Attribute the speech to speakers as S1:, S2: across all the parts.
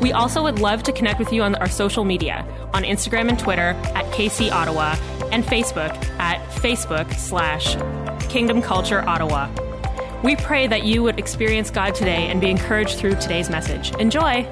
S1: We also would love to connect with you on our social media on Instagram and Twitter at KC Ottawa and Facebook at Facebook slash Kingdom Culture Ottawa. We pray that you would experience God today and be encouraged through today's message. Enjoy!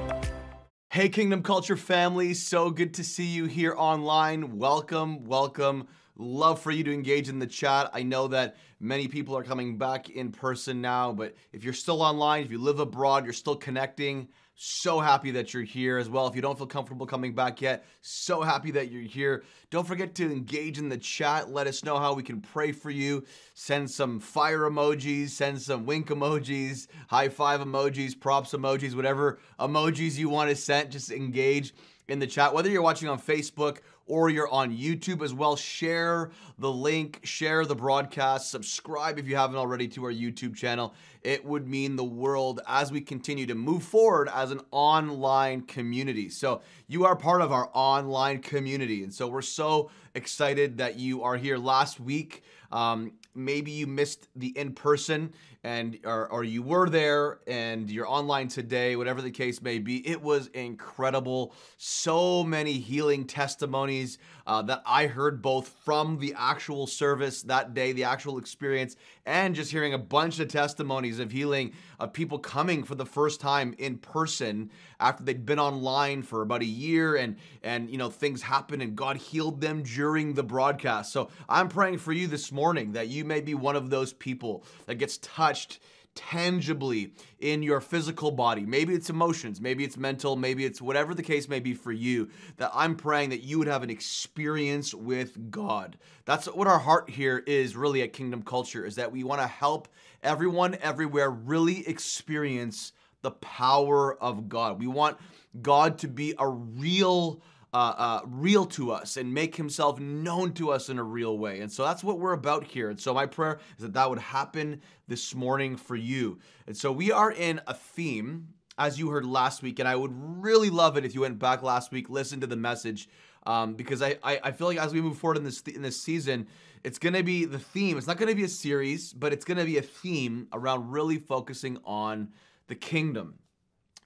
S2: Hey, Kingdom Culture family, so good to see you here online. Welcome, welcome. Love for you to engage in the chat. I know that many people are coming back in person now, but if you're still online, if you live abroad, you're still connecting. So happy that you're here as well. If you don't feel comfortable coming back yet, so happy that you're here. Don't forget to engage in the chat. Let us know how we can pray for you. Send some fire emojis, send some wink emojis, high five emojis, props emojis, whatever emojis you want to send. Just engage in the chat. Whether you're watching on Facebook or you're on YouTube as well, share the link, share the broadcast, subscribe if you haven't already to our YouTube channel. It would mean the world as we continue to move forward as an online community. So, you are part of our online community. And so, we're so excited that you are here last week. Um, maybe you missed the in person and or, or you were there and you're online today whatever the case may be it was incredible. So many healing testimonies uh, that i heard both from the actual service that day the actual experience and just hearing a bunch of testimonies of healing of people coming for the first time in person after they'd been online for about a year and and you know things happened and god healed them during the broadcast. So i'm praying for you this morning that you may be one of those people that gets touched tangibly in your physical body. Maybe it's emotions, maybe it's mental, maybe it's whatever the case may be for you. That I'm praying that you would have an experience with God. That's what our heart here is really at Kingdom Culture is that we want to help everyone everywhere really experience the power of God. We want God to be a real uh, uh, real to us and make himself known to us in a real way. And so that's what we're about here. And so my prayer is that that would happen this morning for you. And so we are in a theme, as you heard last week, and I would really love it if you went back last week, listen to the message, um, because I, I, I feel like as we move forward in this in this season, it's to be the theme. It's not to be a series, but it's to be a theme around really focusing on the kingdom.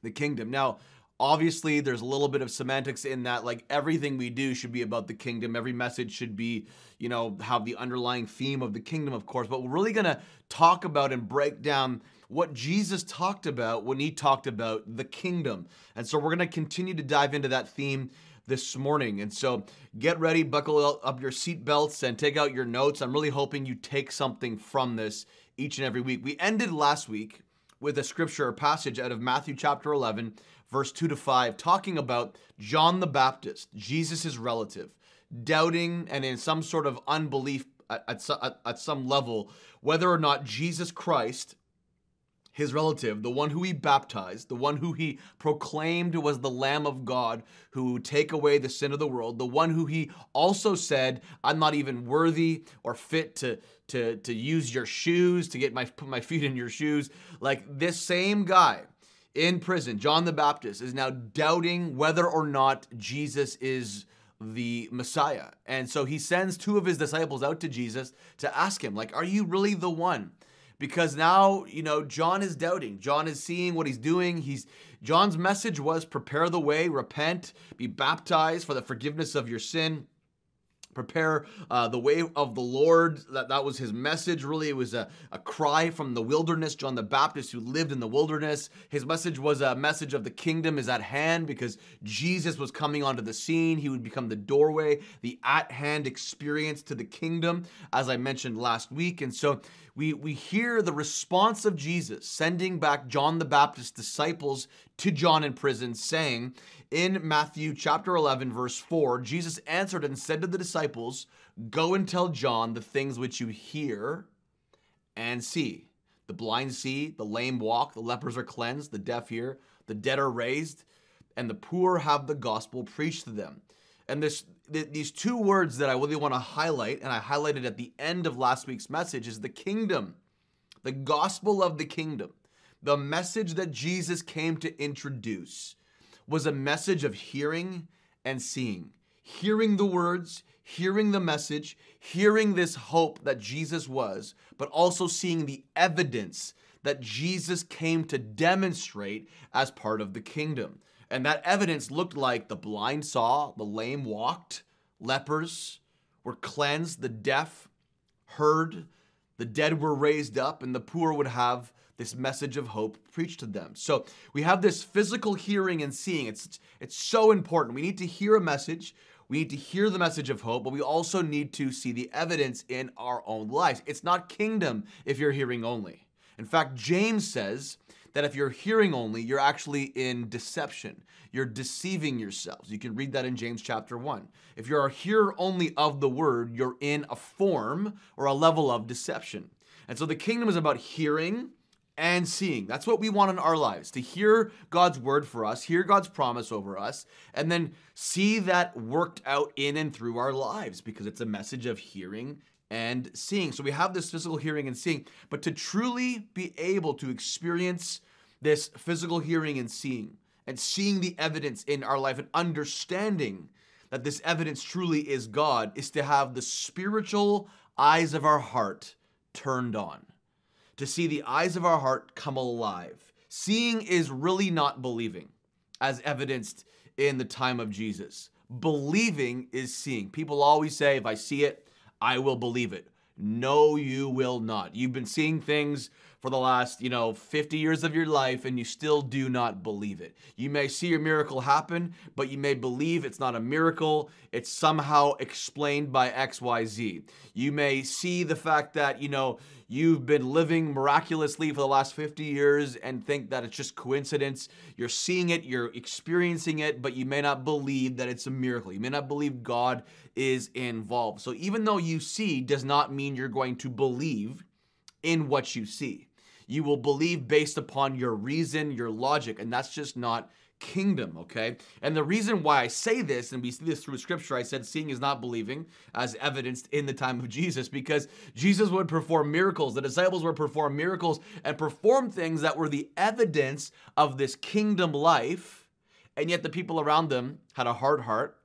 S2: The kingdom. Now, obviously there's a little bit of semantics in that like everything we do should be about the kingdom every message should be you know have the underlying theme of the kingdom of course but we're really going to talk about and break down what Jesus talked about when he talked about the kingdom and so we're going to continue to dive into that theme this morning. And so get ready, buckle up your seatbelts, and take out your notes. I'm really hoping you take something from this each and every week. We ended last week with a scripture or passage out of Matthew chapter 11, verse 2 to 5, talking about John the Baptist, Jesus' relative, doubting and in some sort of unbelief at, at, at, some level whether or not Jesus Christ, his relative, the one who he baptized, the one who he proclaimed was the Lamb of God who take away the sin of the world, the one who he also said, I'm not even worthy or fit to, to, to use your shoes, to get my put my feet in your shoes. Like this same guy in prison, John the Baptist, is now doubting whether or not Jesus is the Messiah. And so he sends two of his disciples out to Jesus to ask him, like, are you really the one? Because now, you know, John is doubting. John is seeing what he's doing. He's John's message was prepare the way, repent, be baptized for the forgiveness of your sin prepare uh, the way of the Lord. That, that was his message, really. It was a, a cry from the wilderness. John the Baptist, who lived in the wilderness, his message was a message of the kingdom is at hand because Jesus was coming onto the scene. He would become the doorway, the at hand experience to the kingdom, as I mentioned last week. And so we, we hear the response of Jesus sending back John the Baptist's disciples to John in prison, saying in Matthew chapter 11, verse 4, Jesus answered and said to the disciples, Go and tell John the things which you hear and see. The blind see, the lame walk, the lepers are cleansed, the deaf hear, the dead are raised, and the poor have the gospel preached to them. And this th- these two words that I really want to highlight, and I highlighted at the end of last week's message, is the kingdom, the gospel of the kingdom. The message that Jesus came to introduce was a message of hearing and seeing. Hearing the words, hearing the message, hearing this hope that Jesus was, but also seeing the evidence that Jesus came to demonstrate as part of the kingdom. And that evidence looked like the blind saw, the lame walked, lepers were cleansed, the deaf heard, the dead were raised up, and the poor would have this message of hope preached to them. So we have this physical hearing and seeing. It's it's so important. We need to hear a message. We need to hear the message of hope, but we also need to see the evidence in our own lives. It's not kingdom if you're hearing only. In fact, James says that if you're hearing only, you're actually in deception. You're deceiving yourselves. You can read that in James chapter 1. If you're a hearer only of the word, you're in a form or a level of deception. And so the kingdom is about hearing and seeing. That's what we want in our lives to hear God's word for us, hear God's promise over us, and then see that worked out in and through our lives because it's a message of hearing and seeing. So we have this physical hearing and seeing, but to truly be able to experience this physical hearing and seeing, and seeing the evidence in our life and understanding that this evidence truly is God, is to have the spiritual eyes of our heart turned on to see the eyes of our heart come alive. Seeing is really not believing, as evidenced in the time of Jesus. Believing is seeing. People always say, if I see it, I will believe it. No, you will not. You've been seeing things for the last, you know, 50 years of your life and you still do not believe it. You may see a miracle happen, but you may believe it's not a miracle. It's somehow explained by XYZ. You may see the fact that, you know, you've been living miraculously for the last 50 years and think that it's just coincidence. You're seeing it, you're experiencing it, but you may not believe that it's a miracle. You may not believe God is involved. So even though you see does not mean you're going to believe in what you see. You will believe based upon your reason, your logic, and that's just not kingdom, okay? And the reason why I say this, and we see this through scripture, I said seeing is not believing, as evidenced in the time of Jesus, because Jesus would perform miracles. The disciples would perform miracles and perform things that were the evidence of this kingdom life, and yet the people around them had a hard heart,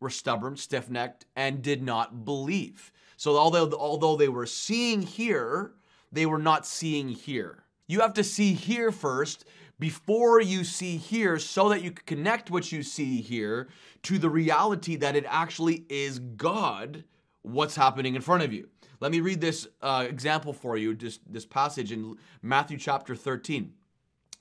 S2: were stubborn, stiff necked, and did not believe. So although, although they were seeing here, they were not seeing here. You have to see here first before you see here so that you can connect what you see here to the reality that it actually is God what's happening in front of you. Let me read this uh, example for you, just this passage in Matthew chapter 13,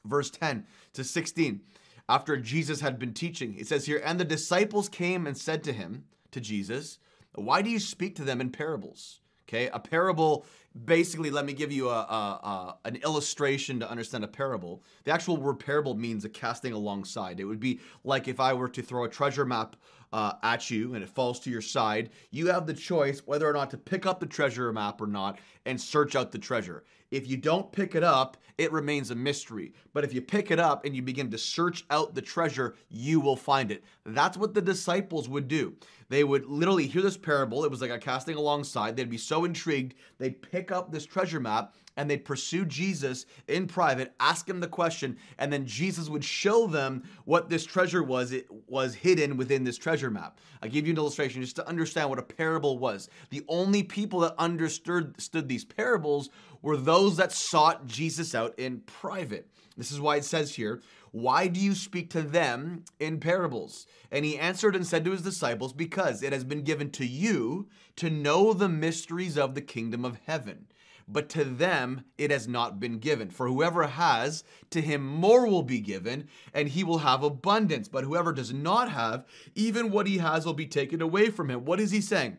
S2: verse 10 to 16. After Jesus had been teaching, it says here, And the disciples came and said to him, to Jesus, Why do you speak to them in parables? Okay, a parable basically let me give you a, a, a, an illustration to understand a parable. The actual word parable means a casting alongside. It would be like if i were to throw a treasure map uh, at you and it falls to your side you have the choice whether or not to pick up the treasure map or not and search out the treasure. If you don't pick it up it remains a mystery but if you pick it up and you begin to search out the treasure you will find it that's what the disciples would do they would literally hear this parable it was like a casting alongside they'd be so intrigued they'd pick up this treasure map and they'd pursue Jesus in private, ask him the question, and then Jesus would show them what this treasure was. It was hidden within this treasure map. I give you an illustration just to understand what a parable was. The only people that understood these parables were those that sought Jesus out in private. This is why it says here, Why do you speak to them in parables? And he answered and said to his disciples, Because it has been given to you to know the mysteries of the kingdom of heaven. But to them it has not been given. For whoever has, to him more will be given, and he will have abundance. But whoever does not have, even what he has will be taken away from him. What is he saying?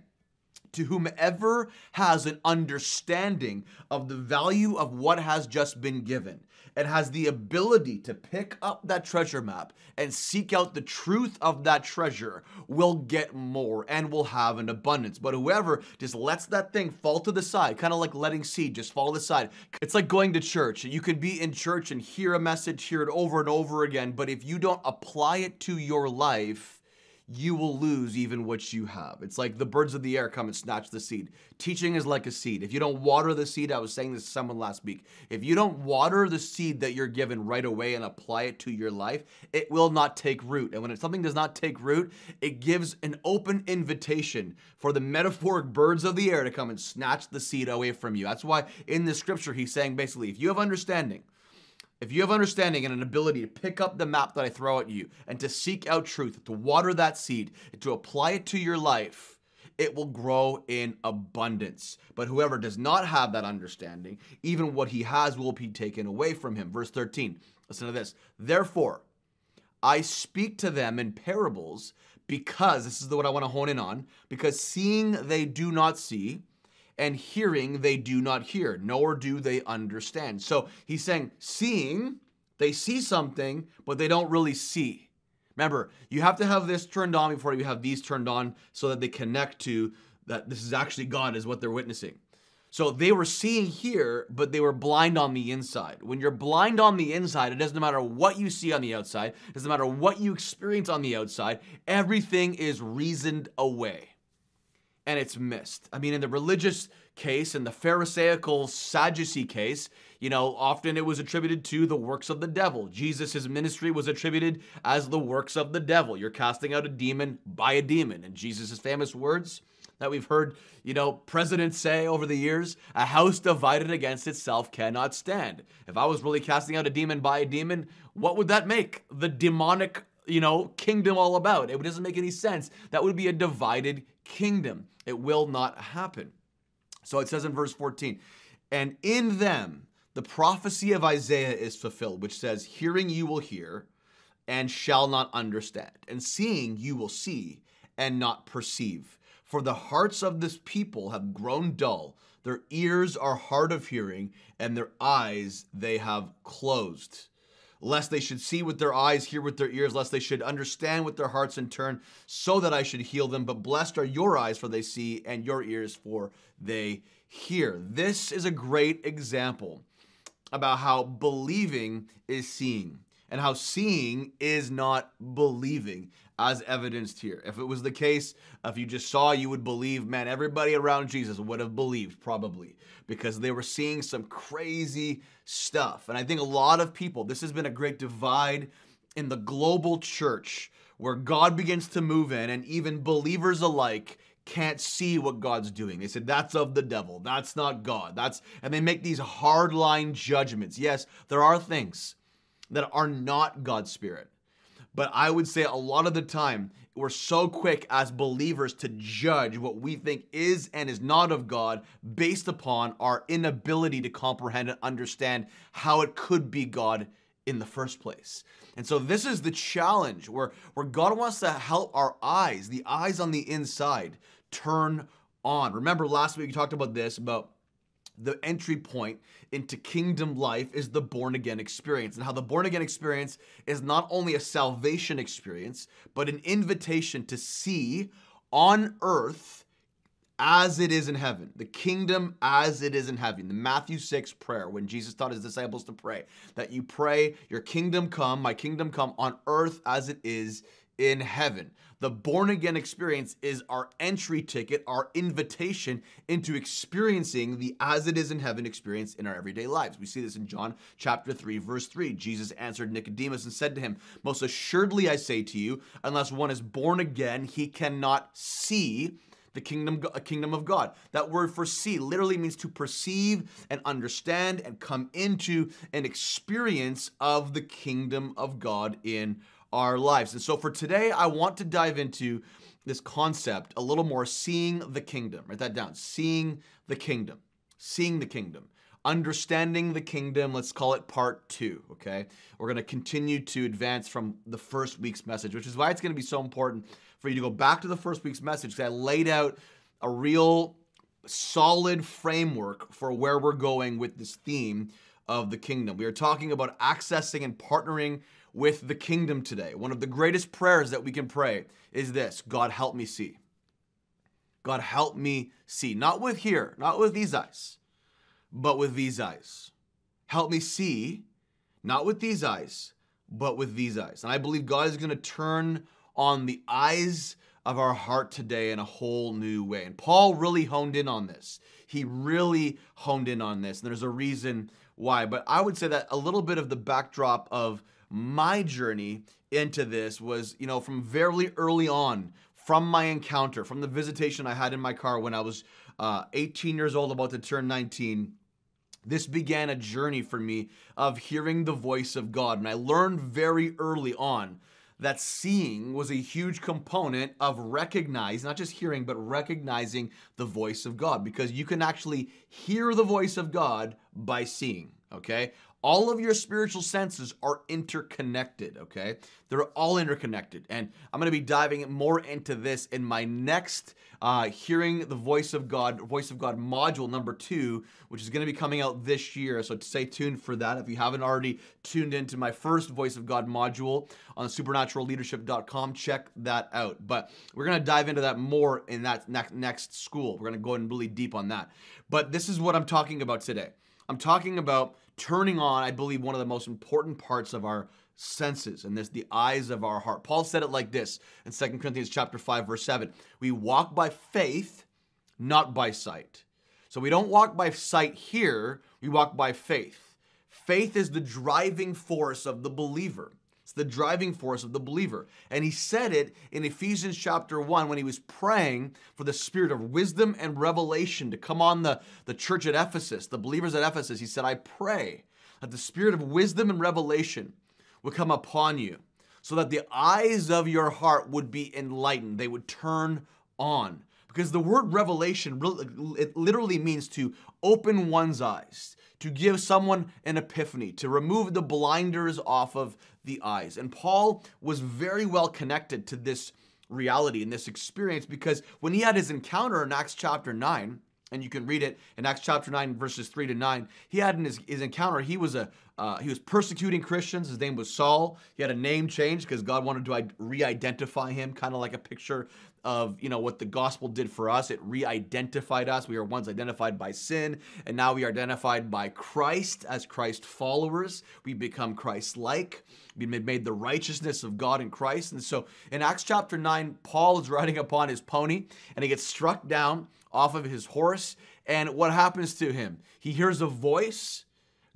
S2: To whomever has an understanding of the value of what has just been given and has the ability to pick up that treasure map and seek out the truth of that treasure will get more and will have an abundance. But whoever just lets that thing fall to the side, kind of like letting seed just fall to the side, it's like going to church. You can be in church and hear a message, hear it over and over again, but if you don't apply it to your life, you will lose even what you have. It's like the birds of the air come and snatch the seed. Teaching is like a seed. If you don't water the seed, I was saying this to someone last week, if you don't water the seed that you're given right away and apply it to your life, it will not take root. And when something does not take root, it gives an open invitation for the metaphoric birds of the air to come and snatch the seed away from you. That's why in the scripture, he's saying basically, if you have understanding, if you have understanding and an ability to pick up the map that I throw at you and to seek out truth, to water that seed, and to apply it to your life, it will grow in abundance. But whoever does not have that understanding, even what he has will be taken away from him. Verse 13, listen to this. Therefore, I speak to them in parables because, this is what I want to hone in on, because seeing they do not see, and hearing they do not hear, nor do they understand. So he's saying, seeing, they see something, but they don't really see. Remember, you have to have this turned on before you have these turned on so that they connect to that this is actually God, is what they're witnessing. So they were seeing here, but they were blind on the inside. When you're blind on the inside, it doesn't matter what you see on the outside, it doesn't matter what you experience on the outside, everything is reasoned away and it's missed. I mean, in the religious case, in the Pharisaical Sadducee case, you know, often it was attributed to the works of the devil. Jesus' ministry was attributed as the works of the devil. You're casting out a demon by a demon. And Jesus' famous words that we've heard, you know, presidents say over the years, a house divided against itself cannot stand. If I was really casting out a demon by a demon, what would that make the demonic you know, kingdom all about. It doesn't make any sense. That would be a divided kingdom. It will not happen. So it says in verse 14, and in them the prophecy of Isaiah is fulfilled, which says, Hearing you will hear and shall not understand, and seeing you will see and not perceive. For the hearts of this people have grown dull, their ears are hard of hearing, and their eyes they have closed lest they should see with their eyes, hear with their ears, lest they should understand with their hearts and turn, so that I should heal them. But blessed are your eyes, for they see, and your ears, for they hear. This is a great example about how believing is seeing and how seeing is not believing as evidenced here. If it was the case, if you just saw, you would believe, man, everybody around Jesus would have believed probably because they were seeing some crazy stuff. And I think a lot of people, this has been a great divide in the global church where God begins to move in and even believers alike can't see what God's doing. They said that's of the devil. That's not God. That's and they make these hardline judgments. Yes, there are things that are not God's spirit. But I would say a lot of the time, we're so quick as believers to judge what we think is and is not of God based upon our inability to comprehend and understand how it could be God in the first place. And so this is the challenge where, where God wants to help our eyes, the eyes on the inside, turn on. Remember last week we talked about this about the entry point into kingdom life is the born again experience, and how the born again experience is not only a salvation experience, but an invitation to see on earth as it is in heaven, the kingdom as it is in heaven. The Matthew 6 prayer, when Jesus taught his disciples to pray, that you pray, Your kingdom come, my kingdom come on earth as it is in heaven. The born again experience is our entry ticket, our invitation into experiencing the as it is in heaven experience in our everyday lives. We see this in John chapter 3, verse 3. Jesus answered Nicodemus and said to him, Most assuredly I say to you, unless one is born again, he cannot see the kingdom kingdom of God. That word for see literally means to perceive and understand and come into an experience of the kingdom of God in our lives. And so for today, I want to dive into this concept a little more seeing the kingdom. Write that down. Seeing the kingdom. Seeing the kingdom. Understanding the kingdom, let's call it part two, okay? We're gonna continue to advance from the first week's message, which is why it's gonna be so important for you to go back to the first week's message because I laid out a real solid framework for where we're going with this theme of the kingdom. We are talking about accessing and partnering with the kingdom today. One of the greatest prayers that we can pray is this God, help me see. God, help me see. Not with here, not with these eyes, but with these eyes. Help me see, not with these eyes, but with these eyes. And I believe God is going to turn on the eyes of our heart today in a whole new way. And Paul really honed in on this. He really honed in on this. And there's a reason why. But I would say that a little bit of the backdrop of my journey into this was, you know, from very early on, from my encounter, from the visitation I had in my car when I was uh, 18 years old, about to turn 19 this began a journey for me of hearing the voice of God. And I learned very early on that seeing was a huge component of recognizing, not just hearing, but recognizing the voice of God because you can actually hear the voice of God by seeing, okay? All of your spiritual senses are interconnected, okay? They're all interconnected. And I'm going to be diving more into this in my next uh, Hearing the Voice of God, Voice of God module number two, which is going to be coming out this year. So stay tuned for that. If you haven't already tuned into my first Voice of God module on supernaturalleadership.com, check that out. But we're going to dive into that more in that next, next school. We're going to go in really deep on that. But this is what I'm talking about today. I'm talking about turning on, I believe, one of the most important parts of our senses and this the eyes of our heart. Paul said it like this in 2 Corinthians chapter 5 verse 7. We walk by faith, not by sight. So we don't walk by sight here, we walk by faith. Faith is the driving force of the believer. It's the driving force of the believer. And he said it in Ephesians chapter 1 when he was praying for the spirit of wisdom and revelation to come on the, the church at Ephesus, the believers at Ephesus. He said, I pray that the spirit of wisdom and revelation would come upon you so that the eyes of your heart would be enlightened, they would turn on. Because the word revelation, it literally means to open one's eyes, to give someone an epiphany, to remove the blinders off of the eyes. And Paul was very well connected to this reality and this experience because when he had his encounter in Acts chapter 9, and you can read it in Acts chapter 9 verses 3 to 9. He had in his, his encounter, he was a uh, he was persecuting Christians. His name was Saul. He had a name change because God wanted to re-identify him, kind of like a picture of you know what the gospel did for us. It re-identified us. We were once identified by sin, and now we are identified by Christ as Christ followers. We become Christ-like. We've made the righteousness of God in Christ. And so in Acts chapter 9, Paul is riding upon his pony and he gets struck down off of his horse. And what happens to him? He hears a voice.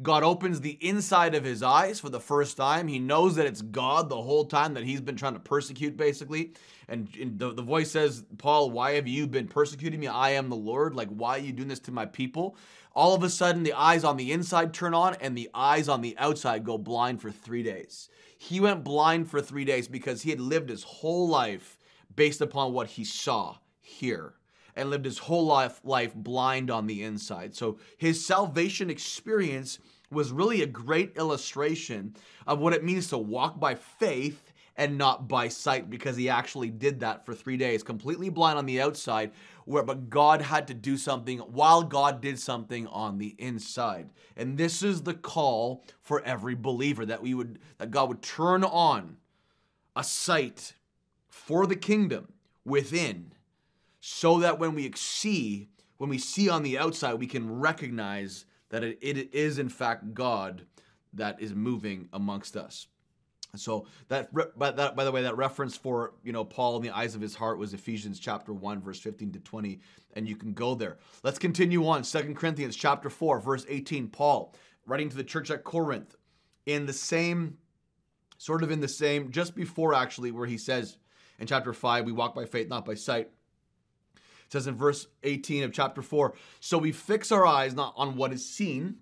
S2: God opens the inside of his eyes for the first time. He knows that it's God the whole time that he's been trying to persecute, basically. And the, the voice says, Paul, why have you been persecuting me? I am the Lord. Like, why are you doing this to my people? All of a sudden, the eyes on the inside turn on and the eyes on the outside go blind for three days. He went blind for three days because he had lived his whole life based upon what he saw here and lived his whole life, life blind on the inside. So his salvation experience was really a great illustration of what it means to walk by faith and not by sight because he actually did that for three days, completely blind on the outside, where but God had to do something while God did something on the inside. And this is the call for every believer that we would that God would turn on a sight for the kingdom within so that when we see, when we see on the outside, we can recognize that it, it is in fact God that is moving amongst us. So that, by, that, by the way, that reference for you know Paul in the eyes of his heart was Ephesians chapter one, verse fifteen to twenty, and you can go there. Let's continue on. Second Corinthians chapter four, verse eighteen. Paul writing to the church at Corinth, in the same, sort of in the same, just before actually, where he says in chapter five, we walk by faith, not by sight. It says in verse 18 of chapter 4 So we fix our eyes not on what is seen,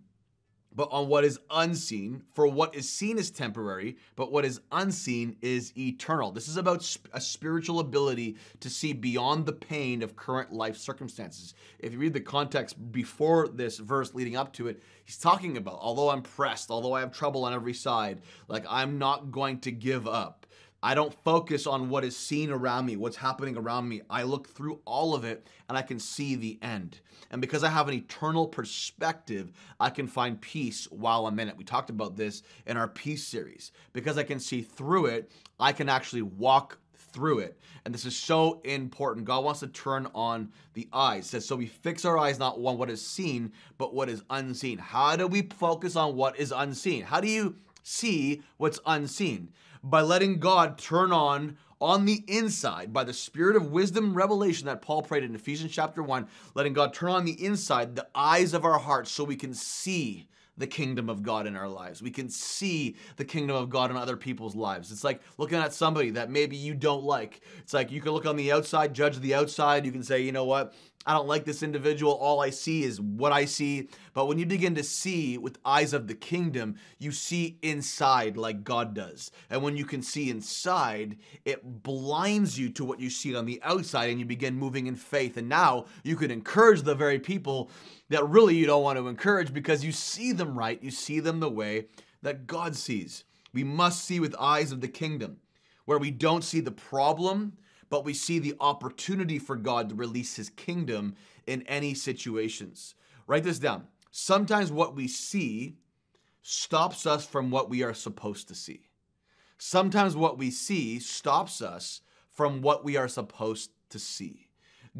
S2: but on what is unseen. For what is seen is temporary, but what is unseen is eternal. This is about a spiritual ability to see beyond the pain of current life circumstances. If you read the context before this verse leading up to it, he's talking about, although I'm pressed, although I have trouble on every side, like I'm not going to give up. I don't focus on what is seen around me, what's happening around me. I look through all of it and I can see the end. And because I have an eternal perspective, I can find peace while I'm in it. We talked about this in our peace series. Because I can see through it, I can actually walk through it. And this is so important. God wants to turn on the eyes. It says, so we fix our eyes not on what is seen, but what is unseen. How do we focus on what is unseen? How do you see what's unseen? By letting God turn on on the inside by the spirit of wisdom revelation that Paul prayed in Ephesians chapter 1, letting God turn on the inside the eyes of our hearts so we can see the kingdom of God in our lives. We can see the kingdom of God in other people's lives. It's like looking at somebody that maybe you don't like. It's like you can look on the outside, judge the outside. You can say, you know what? I don't like this individual. All I see is what I see. But when you begin to see with eyes of the kingdom, you see inside like God does. And when you can see inside, it blinds you to what you see on the outside and you begin moving in faith. And now you can encourage the very people that really you don't want to encourage because you see them right. You see them the way that God sees. We must see with eyes of the kingdom where we don't see the problem but we see the opportunity for God to release his kingdom in any situations. Write this down. Sometimes what we see stops us from what we are supposed to see. Sometimes what we see stops us from what we are supposed to see.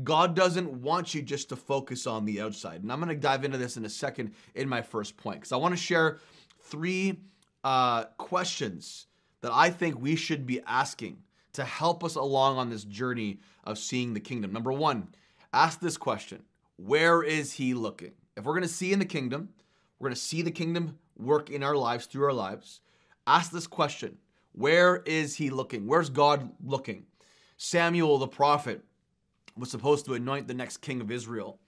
S2: God doesn't want you just to focus on the outside. And I'm going to dive into this in a second in my first point because I want to share three uh, questions that I think we should be asking to help us along on this journey of seeing the kingdom. Number one, ask this question Where is he looking? If we're going to see in the kingdom, we're going to see the kingdom work in our lives, through our lives. Ask this question Where is he looking? Where's God looking? Samuel the prophet was supposed to anoint the next king of Israel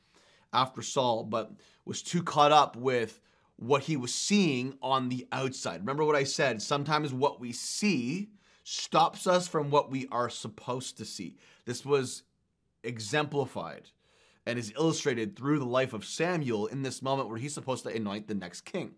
S2: after Saul, but was too caught up with what he was seeing on the outside. Remember what I said? Sometimes what we see stops us from what we are supposed to see. This was exemplified and is illustrated through the life of Samuel in this moment where he's supposed to anoint the next king.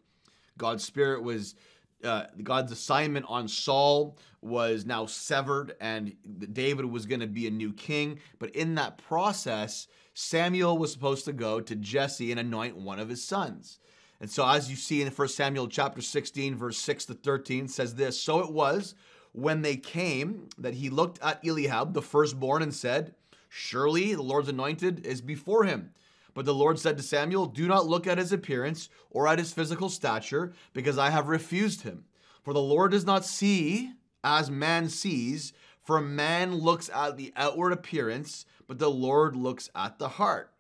S2: God's spirit was uh, God's assignment on Saul was now severed, and David was going to be a new king. But in that process, Samuel was supposed to go to Jesse and anoint one of his sons. And so, as you see in 1 Samuel chapter 16, verse 6 to 13, says this So it was when they came that he looked at Eliab, the firstborn, and said, Surely the Lord's anointed is before him. But the Lord said to Samuel, Do not look at his appearance or at his physical stature, because I have refused him. For the Lord does not see as man sees, for man looks at the outward appearance, but the Lord looks at the heart.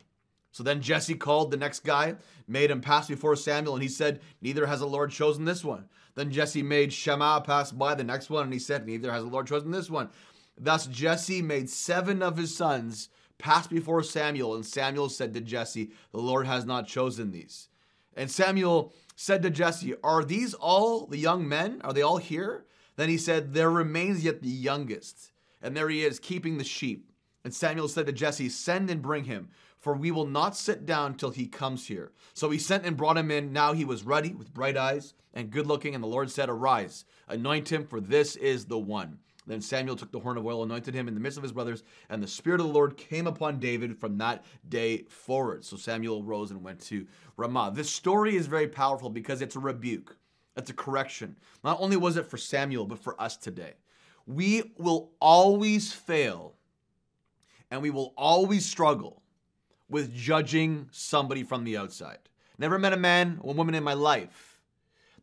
S2: So then Jesse called the next guy, made him pass before Samuel, and he said, Neither has the Lord chosen this one. Then Jesse made Shammah pass by the next one, and he said, Neither has the Lord chosen this one. Thus Jesse made seven of his sons pass before Samuel, and Samuel said to Jesse, The Lord has not chosen these. And Samuel said to Jesse, Are these all the young men? Are they all here? Then he said, There remains yet the youngest, and there he is, keeping the sheep. And Samuel said to Jesse, Send and bring him for we will not sit down till he comes here. So he sent and brought him in. Now he was ruddy, with bright eyes, and good looking. And the Lord said, Arise, anoint him, for this is the one. Then Samuel took the horn of oil, anointed him in the midst of his brothers, and the Spirit of the Lord came upon David from that day forward. So Samuel rose and went to Ramah. This story is very powerful because it's a rebuke, it's a correction. Not only was it for Samuel, but for us today. We will always fail and we will always struggle with judging somebody from the outside. Never met a man or woman in my life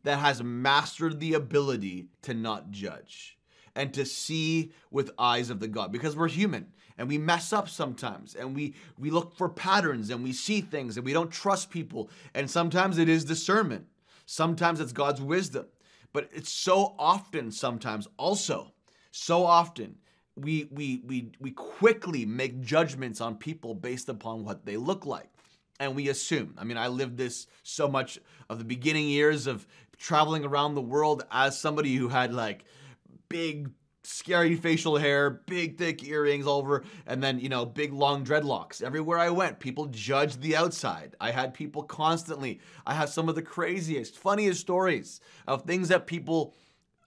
S2: that has mastered the ability to not judge and to see with eyes of the God because we're human and we mess up sometimes and we we look for patterns and we see things and we don't trust people and sometimes it is discernment. Sometimes it's God's wisdom. But it's so often sometimes also so often we we we we quickly make judgments on people based upon what they look like and we assume. I mean i lived this so much of the beginning years of traveling around the world as somebody who had like big scary facial hair big thick earrings over and then you know big long dreadlocks. Everywhere i went people judged the outside. I had people constantly i have some of the craziest funniest stories of things that people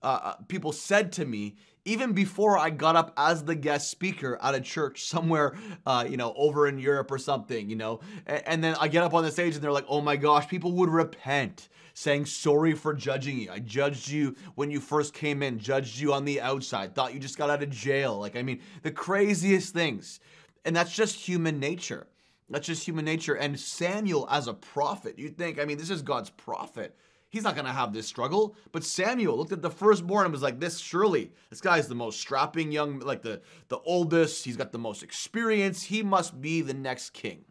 S2: uh, uh people said to me even before I got up as the guest speaker at a church somewhere, uh, you know, over in Europe or something, you know, and, and then I get up on the stage and they're like, oh my gosh, people would repent saying sorry for judging you. I judged you when you first came in, judged you on the outside, thought you just got out of jail. Like, I mean, the craziest things. And that's just human nature. That's just human nature. And Samuel, as a prophet, you think, I mean, this is God's prophet. He's not going to have this struggle. But Samuel looked at the firstborn and was like, this surely, this guy's the most strapping young, like the, the oldest. He's got the most experience. He must be the next king.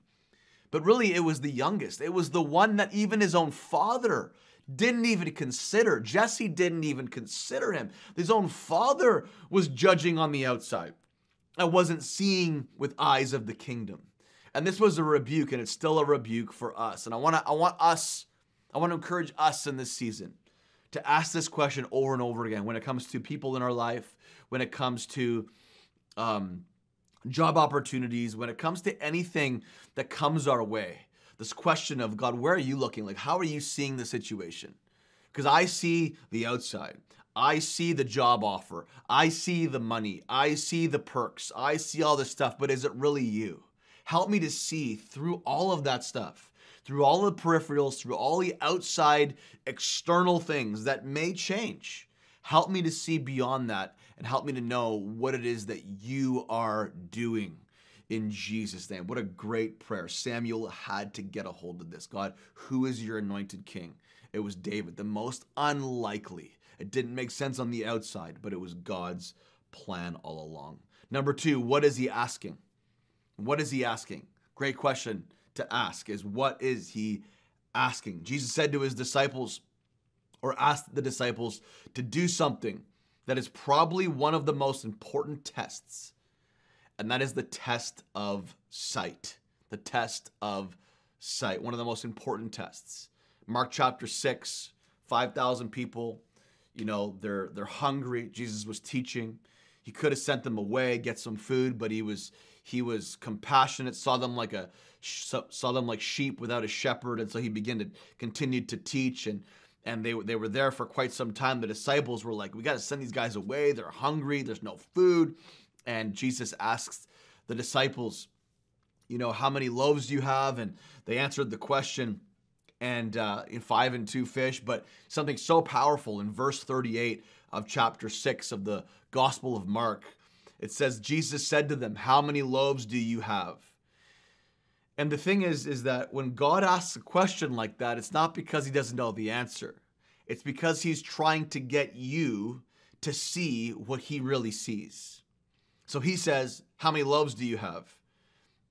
S2: But really, it was the youngest. It was the one that even his own father didn't even consider. Jesse didn't even consider him. His own father was judging on the outside. I wasn't seeing with eyes of the kingdom. And this was a rebuke, and it's still a rebuke for us. And I want to, I want us, I want to encourage us in this season to ask this question over and over again when it comes to people in our life, when it comes to um, job opportunities, when it comes to anything that comes our way. This question of God, where are you looking? Like, how are you seeing the situation? Because I see the outside. I see the job offer. I see the money. I see the perks. I see all this stuff, but is it really you? Help me to see through all of that stuff, through all the peripherals, through all the outside external things that may change. Help me to see beyond that and help me to know what it is that you are doing in Jesus' name. What a great prayer. Samuel had to get a hold of this. God, who is your anointed king? It was David, the most unlikely. It didn't make sense on the outside, but it was God's plan all along. Number two, what is he asking? What is he asking? Great question to ask is what is he asking? Jesus said to his disciples, or asked the disciples to do something that is probably one of the most important tests, and that is the test of sight. The test of sight, one of the most important tests. Mark chapter 6, 5,000 people, you know, they're they're hungry. Jesus was teaching. He could have sent them away, get some food, but he was he was compassionate, saw them like a saw them like sheep without a shepherd, and so he began to continue to teach and and they they were there for quite some time. The disciples were like, "We got to send these guys away. They're hungry. There's no food." And Jesus asks the disciples, "You know, how many loaves do you have?" And they answered the question, and uh, in five and two fish. But something so powerful in verse 38 of chapter six of the Gospel of Mark it says, Jesus said to them, How many loaves do you have? And the thing is, is that when God asks a question like that, it's not because he doesn't know the answer. It's because he's trying to get you to see what he really sees. So he says, How many loaves do you have?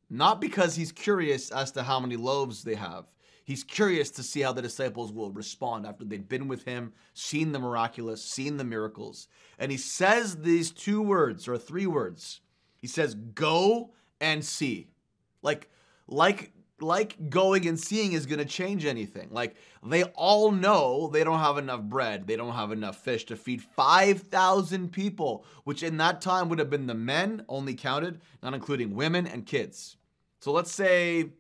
S2: Not because he's curious as to how many loaves they have. He's curious to see how the disciples will respond after they've been with him, seen the miraculous, seen the miracles. And he says these two words or three words. He says, "Go and see." Like like like going and seeing is going to change anything. Like they all know they don't have enough bread, they don't have enough fish to feed 5,000 people, which in that time would have been the men only counted, not including women and kids. So let's say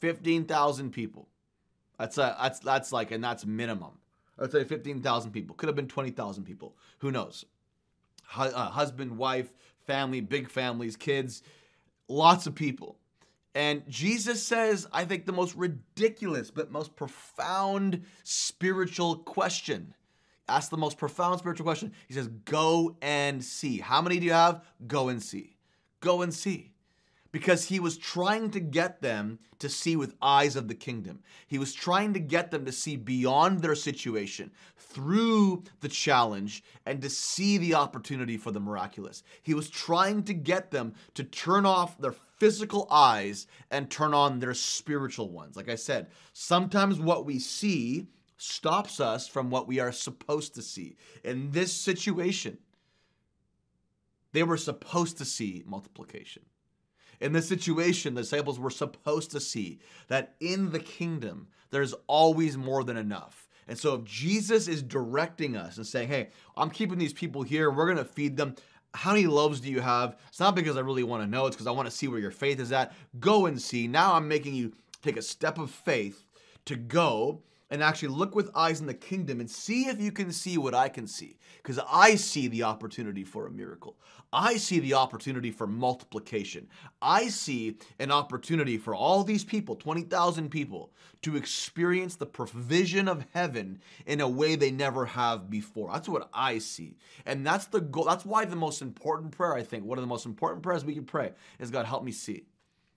S2: 15,000 people. That's a, that's that's like and that's minimum. I'd say 15,000 people. Could have been 20,000 people. Who knows? H- uh, husband, wife, family, big families, kids, lots of people. And Jesus says, I think the most ridiculous but most profound spiritual question. Ask the most profound spiritual question. He says, Go and see. How many do you have? Go and see. Go and see because he was trying to get them to see with eyes of the kingdom. He was trying to get them to see beyond their situation, through the challenge, and to see the opportunity for the miraculous. He was trying to get them to turn off their physical eyes and turn on their spiritual ones. Like I said, sometimes what we see stops us from what we are supposed to see. In this situation, they were supposed to see multiplication. In this situation, the disciples were supposed to see that in the kingdom, there's always more than enough. And so if Jesus is directing us and saying, hey, I'm keeping these people here, we're going to feed them. How many loaves do you have? It's not because I really want to know, it's because I want to see where your faith is at. Go and see. Now I'm making you take a step of faith to go and actually look with eyes in the kingdom and see if you can see what I can see. Because I see the opportunity for a miracle. I see the opportunity for multiplication. I see an opportunity for all these people, 20,000 people, to experience the provision of heaven in a way they never have before. That's what I see. And that's the goal. That's why the most important prayer, I think, one of the most important prayers we can pray is God, help me see.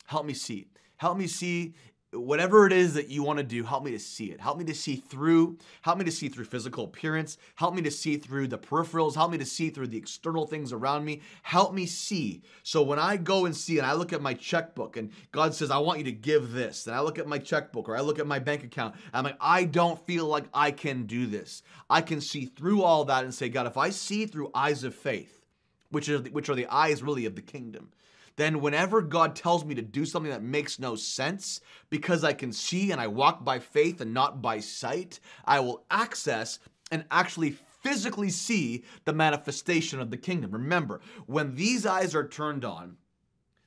S2: Help me see. Help me see whatever it is that you want to do, help me to see it. Help me to see through, help me to see through physical appearance, help me to see through the peripherals, help me to see through the external things around me. Help me see. So when I go and see and I look at my checkbook and God says, I want you to give this, and I look at my checkbook or I look at my bank account, I'm like, I don't feel like I can do this. I can see through all that and say, God, if I see through eyes of faith, which are the, which are the eyes really of the kingdom, then whenever God tells me to do something that makes no sense, because I can see and I walk by faith and not by sight, I will access and actually physically see the manifestation of the kingdom. Remember, when these eyes are turned on,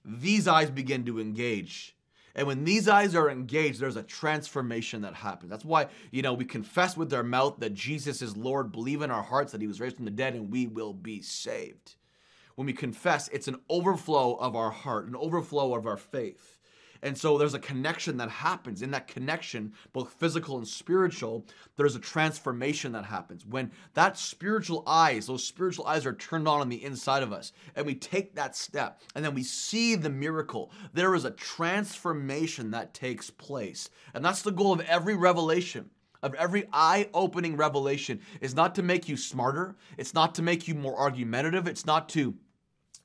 S2: these eyes begin to engage. And when these eyes are engaged, there's a transformation that happens. That's why, you know, we confess with our mouth that Jesus is Lord, believe in our hearts that he was raised from the dead, and we will be saved when we confess, it's an overflow of our heart, an overflow of our faith. And so there's a connection that happens. In that connection, both physical and spiritual, there's a transformation that happens. When that spiritual eyes, those spiritual eyes are turned on on the inside of us, and we take that step, and then we see the miracle, there is a transformation that takes place. And that's the goal of every revelation of every eye opening revelation is not to make you smarter. It's not to make you more argumentative. It's not to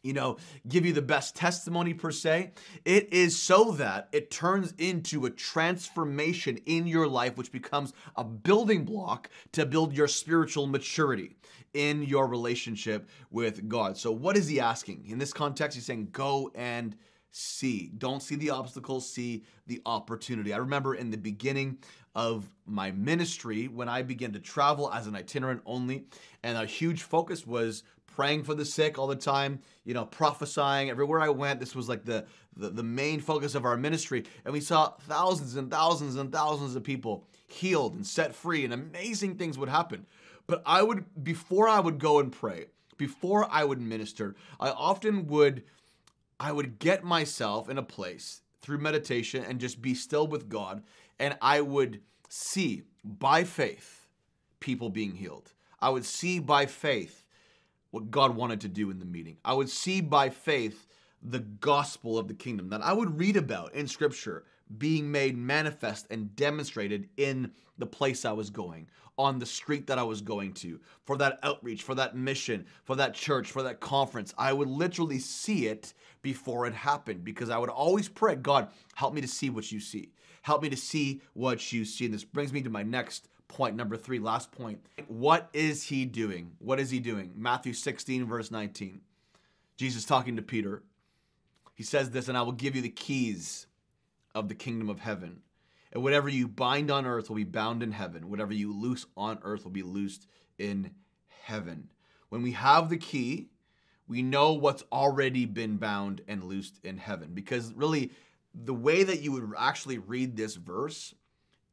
S2: you know, give you the best testimony per se. It is so that it turns into a transformation in your life, which becomes a building block to build your spiritual maturity in your relationship with God. So, what is he asking? In this context, he's saying, go and see. Don't see the obstacles, see the opportunity. I remember in the beginning of my ministry when I began to travel as an itinerant only, and a huge focus was praying for the sick all the time, you know, prophesying everywhere I went. This was like the, the, the main focus of our ministry. And we saw thousands and thousands and thousands of people healed and set free, and amazing things would happen. But I would, before I would go and pray, before I would minister, I often would I would get myself in a place through meditation and just be still with God, and I would see by faith people being healed. I would see by faith what God wanted to do in the meeting. I would see by faith the gospel of the kingdom that I would read about in scripture being made manifest and demonstrated in the place I was going, on the street that I was going to, for that outreach, for that mission, for that church, for that conference. I would literally see it before it happened because I would always pray, God, help me to see what you see. Help me to see what you see. And this brings me to my next point, number three, last point. What is he doing? What is he doing? Matthew 16, verse 19. Jesus talking to Peter. He says this, and I will give you the keys of the kingdom of heaven. And whatever you bind on earth will be bound in heaven. Whatever you loose on earth will be loosed in heaven. When we have the key, we know what's already been bound and loosed in heaven. Because really, the way that you would actually read this verse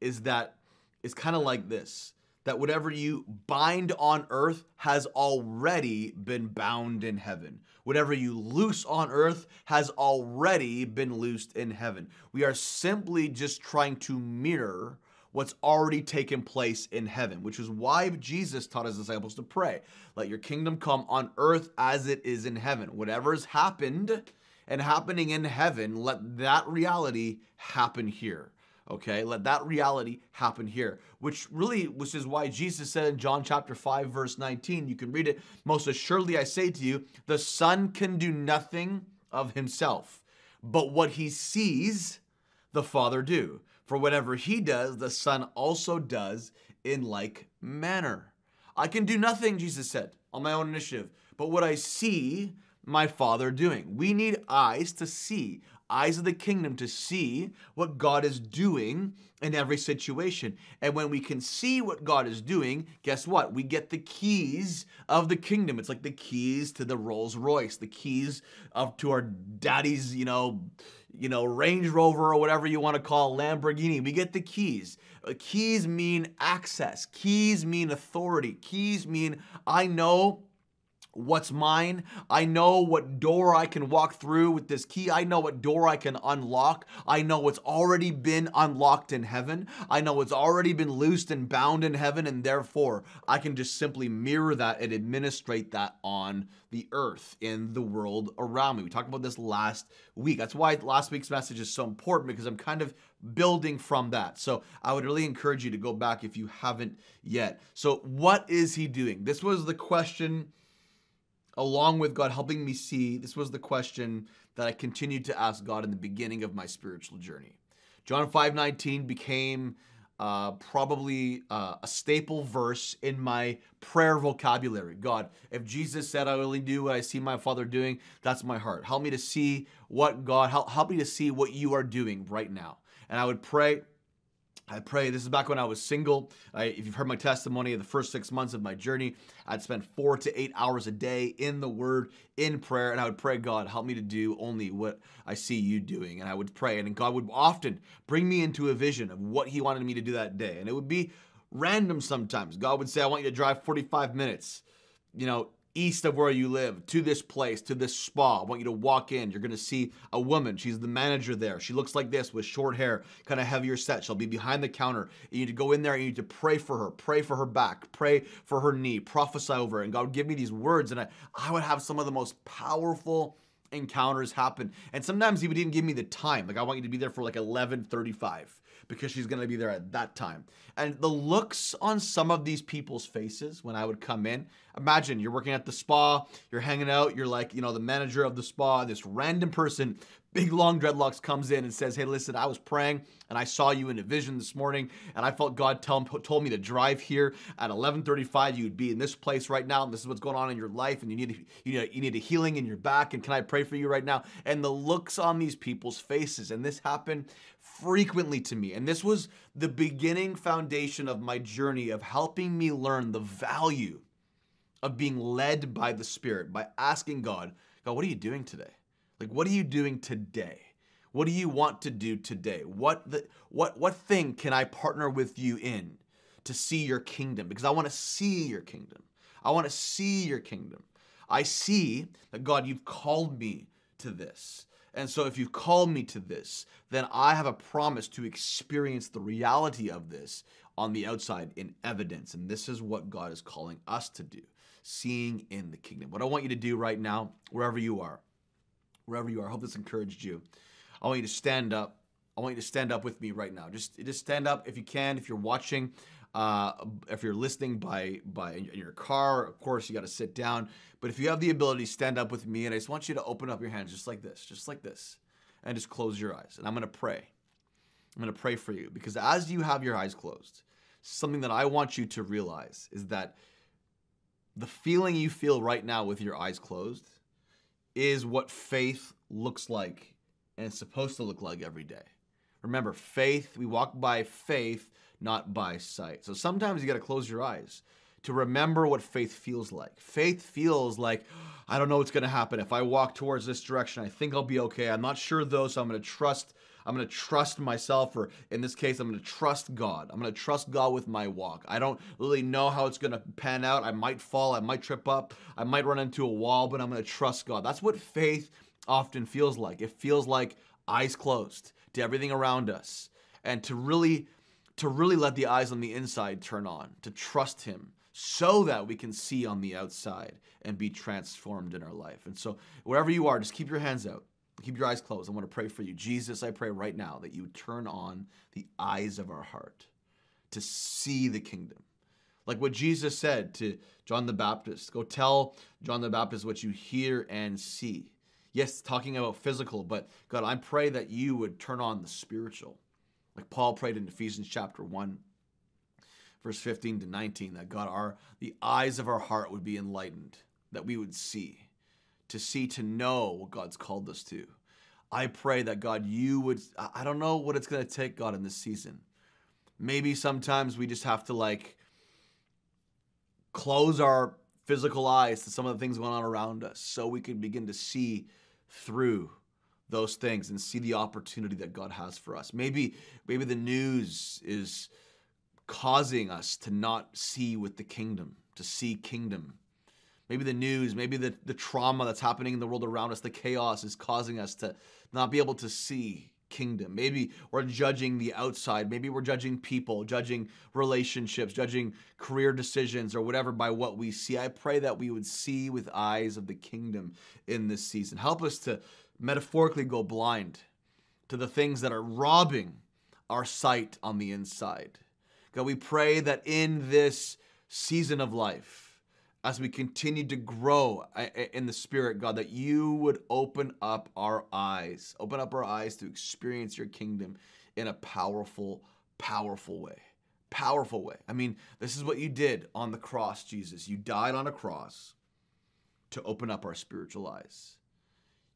S2: is that it's kind of like this that whatever you bind on earth has already been bound in heaven. Whatever you loose on earth has already been loosed in heaven. We are simply just trying to mirror what's already taken place in heaven, which is why Jesus taught his disciples to pray, let your kingdom come on earth as it is in heaven. Whatever has happened and happening in heaven, let that reality happen here. Okay, let that reality happen here, which really, which is why Jesus said in John chapter 5, verse 19, you can read it. Most assuredly, I say to you, the Son can do nothing of himself, but what he sees the Father do. For whatever he does, the Son also does in like manner. I can do nothing, Jesus said, on my own initiative, but what I see my Father doing. We need eyes to see eyes of the kingdom to see what God is doing in every situation. And when we can see what God is doing, guess what? We get the keys of the kingdom. It's like the keys to the Rolls Royce, the keys of to our daddy's, you know, you know, Range Rover or whatever you want to call Lamborghini. We get the keys. Uh, keys mean access. Keys mean authority. Keys mean I know what's mine. I know what door I can walk through with this key. I know what door I can unlock. I know what's already been unlocked in heaven. I know what's already been loosed and bound in heaven, and therefore I can just simply mirror that and administrate that on the earth in the world around me. We talked about this last week. That's why last week's message is so important because I'm kind of building from that. So I would really encourage you to go back if you haven't yet. So, what is he doing? This was the question along with God helping me see, this was the question that I continued to ask God in the beginning of my spiritual journey. John 5:19 became uh, probably uh, a staple verse in my prayer vocabulary. God, if Jesus said I only do what I see my Father doing, that's my heart. Help me to see what God help, help me to see what you are doing right now. And I would pray I pray. This is back when I was single. I, if you've heard my testimony of the first six months of my journey, I'd spend four to eight hours a day in the Word, in prayer, and I would pray, God, help me to do only what I see you doing. And I would pray, and God would often bring me into a vision of what He wanted me to do that day. And it would be random sometimes. God would say, I want you to drive 45 minutes, you know, east of where you live to this place, to this spa. I want you to walk in. You're going to see a woman. She's the manager there. She looks like this with short hair, kind of heavier set. She'll be behind the counter. You need to go in there and you need to pray for her, pray for her back, pray for her knee, prophesy over her. And God would give me these words, and I, I would have some of the most powerful encounters happen. And sometimes he would even give me the time. Like, I want you to be there for like 1135 because she's going to be there at that time. And the looks on some of these people's faces when I would come in, imagine you're working at the spa, you're hanging out, you're like, you know, the manager of the spa, this random person big long dreadlocks comes in and says, Hey, listen, I was praying and I saw you in a vision this morning and I felt God tell, told me to drive here at 1135. You'd be in this place right now and this is what's going on in your life and you need, you, need, you need a healing in your back and can I pray for you right now? And the looks on these people's faces and this happened frequently to me. And this was the beginning foundation of my journey of helping me learn the value of being led by the Spirit, by asking God, God, what are you doing today? Like, what are you doing today? What do you want to do today? What the what what thing can I partner with you in to see your kingdom? Because I want to see your kingdom. I want to see your kingdom. I see that God, you've called me to this. And so if you've called me to this, then I have a promise to experience the reality of this on the outside in evidence. And this is what God is calling us to do, seeing in the kingdom. What I want you to do right now, wherever you are, wherever you are. I hope this encouraged you. I want you to stand up. I want you to stand up with me right now. Just just stand up if you can. If you're watching, uh, if you're listening by by in your car, of course you got to sit down. But if you have the ability, stand up with me, and I just want you to open up your hands just like this, just like this, and just close your eyes. And I'm gonna pray. I'm gonna pray for you because as you have your eyes closed, something that I want you to realize is that the feeling you feel right now with your eyes closed is what faith looks like and it's supposed to look like every day. Remember, faith, we walk by faith, not by sight. So sometimes you got to close your eyes to remember what faith feels like. Faith feels like, I don't know what's going to happen. If I walk towards this direction, I think I'll be okay. I'm not sure though, so I'm going to trust I'm going to trust myself, or in this case, I'm going to trust God. I'm going to trust God with my walk. I don't really know how it's going to pan out. I might fall, I might trip up, I might run into a wall, but I'm going to trust God. That's what faith often feels like. It feels like eyes closed to everything around us, and to really, to really let the eyes on the inside turn on, to trust Him so that we can see on the outside and be transformed in our life. And so, wherever you are, just keep your hands out. Keep your eyes closed. I want to pray for you. Jesus, I pray right now that you turn on the eyes of our heart to see the kingdom. Like what Jesus said to John the Baptist go tell John the Baptist what you hear and see. Yes, talking about physical, but God, I pray that you would turn on the spiritual. Like Paul prayed in Ephesians chapter 1, verse 15 to 19, that God, our the eyes of our heart would be enlightened, that we would see to see, to know what God's called us to. I pray that God, you would, I don't know what it's going to take, God, in this season. Maybe sometimes we just have to like close our physical eyes to some of the things going on around us so we can begin to see through those things and see the opportunity that God has for us. Maybe maybe the news is causing us to not see with the kingdom, to see kingdom Maybe the news, maybe the, the trauma that's happening in the world around us, the chaos is causing us to not be able to see kingdom. Maybe we're judging the outside. Maybe we're judging people, judging relationships, judging career decisions or whatever by what we see. I pray that we would see with eyes of the kingdom in this season. Help us to metaphorically go blind to the things that are robbing our sight on the inside. God, we pray that in this season of life, as we continue to grow in the Spirit, God, that you would open up our eyes, open up our eyes to experience your kingdom in a powerful, powerful way. Powerful way. I mean, this is what you did on the cross, Jesus. You died on a cross to open up our spiritual eyes.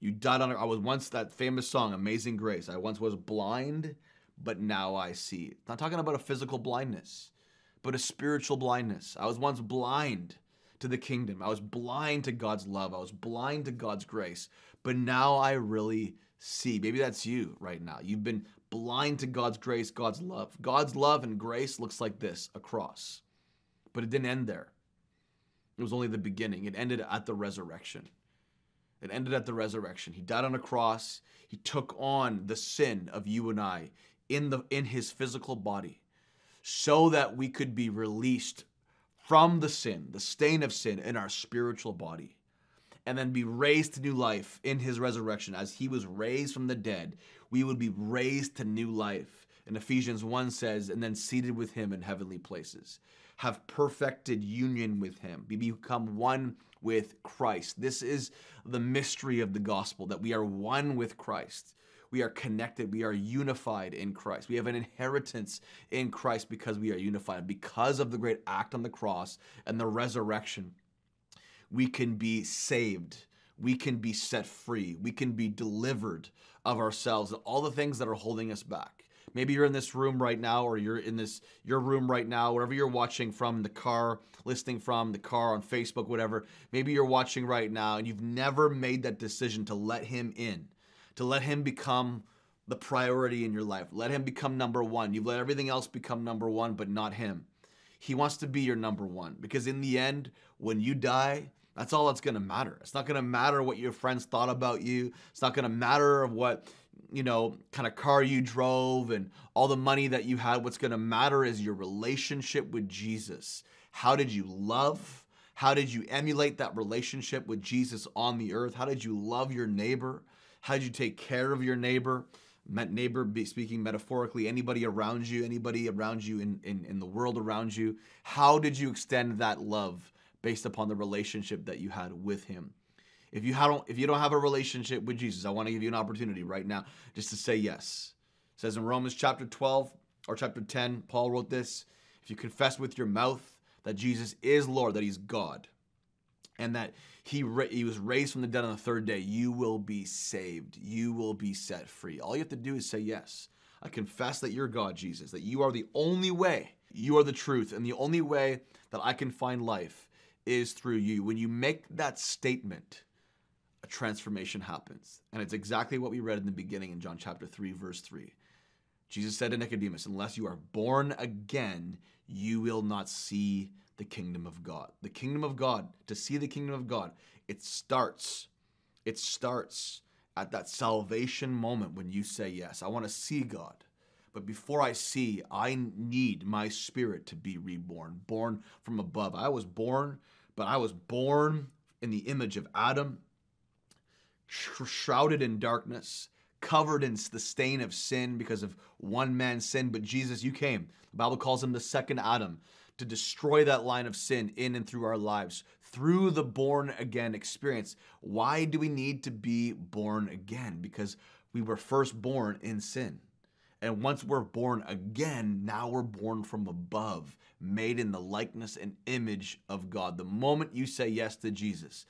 S2: You died on I was once that famous song, Amazing Grace. I once was blind, but now I see. Not talking about a physical blindness, but a spiritual blindness. I was once blind to the kingdom. I was blind to God's love. I was blind to God's grace. But now I really see. Maybe that's you right now. You've been blind to God's grace, God's love. God's love and grace looks like this a cross. But it didn't end there. It was only the beginning. It ended at the resurrection. It ended at the resurrection. He died on a cross. He took on the sin of you and I in the in his physical body so that we could be released from the sin, the stain of sin in our spiritual body, and then be raised to new life in his resurrection. As he was raised from the dead, we would be raised to new life. And Ephesians 1 says, and then seated with him in heavenly places. Have perfected union with him. We become one with Christ. This is the mystery of the gospel that we are one with Christ. We are connected. We are unified in Christ. We have an inheritance in Christ because we are unified. Because of the great act on the cross and the resurrection, we can be saved. We can be set free. We can be delivered of ourselves and all the things that are holding us back. Maybe you're in this room right now, or you're in this your room right now, wherever you're watching from the car, listening from the car on Facebook, whatever. Maybe you're watching right now and you've never made that decision to let him in to let Him become the priority in your life. Let Him become number one. You've let everything else become number one, but not Him. He wants to be your number one because in the end, when you die, that's all that's to matter. It's not to matter what your friends thought about you. It's not to matter what, you know, kind of car you drove and all the money that you had. What's to matter is your relationship with Jesus. How did you love? How did you emulate that relationship with Jesus on the earth? How did you love your neighbor? How did you take care of your neighbor? Neighbor speaking metaphorically, anybody around you, anybody around you in, in, in the world around you. How did you extend that love based upon the relationship that you had with him? If you don't, if you don't have a relationship with Jesus, I want to give you an opportunity right now just to say yes. It says in Romans chapter 12 or chapter 10, Paul wrote this: If you confess with your mouth that Jesus is Lord, that He's God, and that he, ra- he was raised from the dead on the third day, you will be saved. You will be set free. All you have to do is say yes. I confess that you're God, Jesus, that you are the only way, you are the truth, and the only way that I can find life is through you. When you make that statement, a transformation happens. And it's exactly what we read in the beginning in John chapter 3, verse 3. Jesus said to Nicodemus, Unless you are born again, you will not see the kingdom of God. The kingdom of God, to see the kingdom of God, it starts, it starts at that salvation moment when you say yes. I want to see God. But before I see, I need my spirit to be reborn, born from above. I was born, but I was born in the image of Adam, shrouded in darkness, covered in the stain of sin because of one man's sin. But Jesus, you came. The Bible calls him the second Adam to destroy that line of sin in and through our lives through the born again experience. Why do we need to be born again? Because we were first born in sin. And once we're born again, now we're born from above, made in the likeness and image of God. The moment you say yes to Jesus,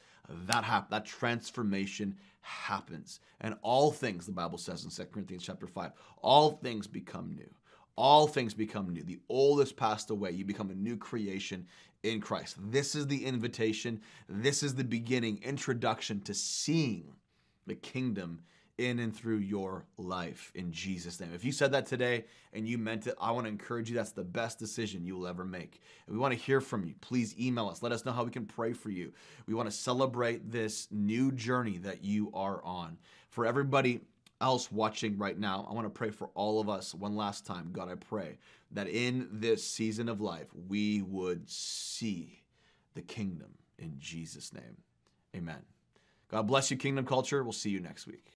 S2: that hap- that transformation happens. And all things, the Bible says in 2 Corinthians chapter 5, all things become new all things become new. The old has passed away. You become a new creation in Christ. This is the invitation. This is the beginning, introduction to seeing the kingdom in and through your life in Jesus' name. If you said that today and you meant it, I want to encourage you. That's the best decision you will ever make. And we want to hear from you. Please email us. Let us know how we can pray for you. We want to celebrate this new journey that you are on. For everybody else watching right now, I want to pray for all of us one last time. God, I pray that in this season of life, we would see the kingdom in Jesus' name. Amen. God bless you, Kingdom Culture. We'll see you next week.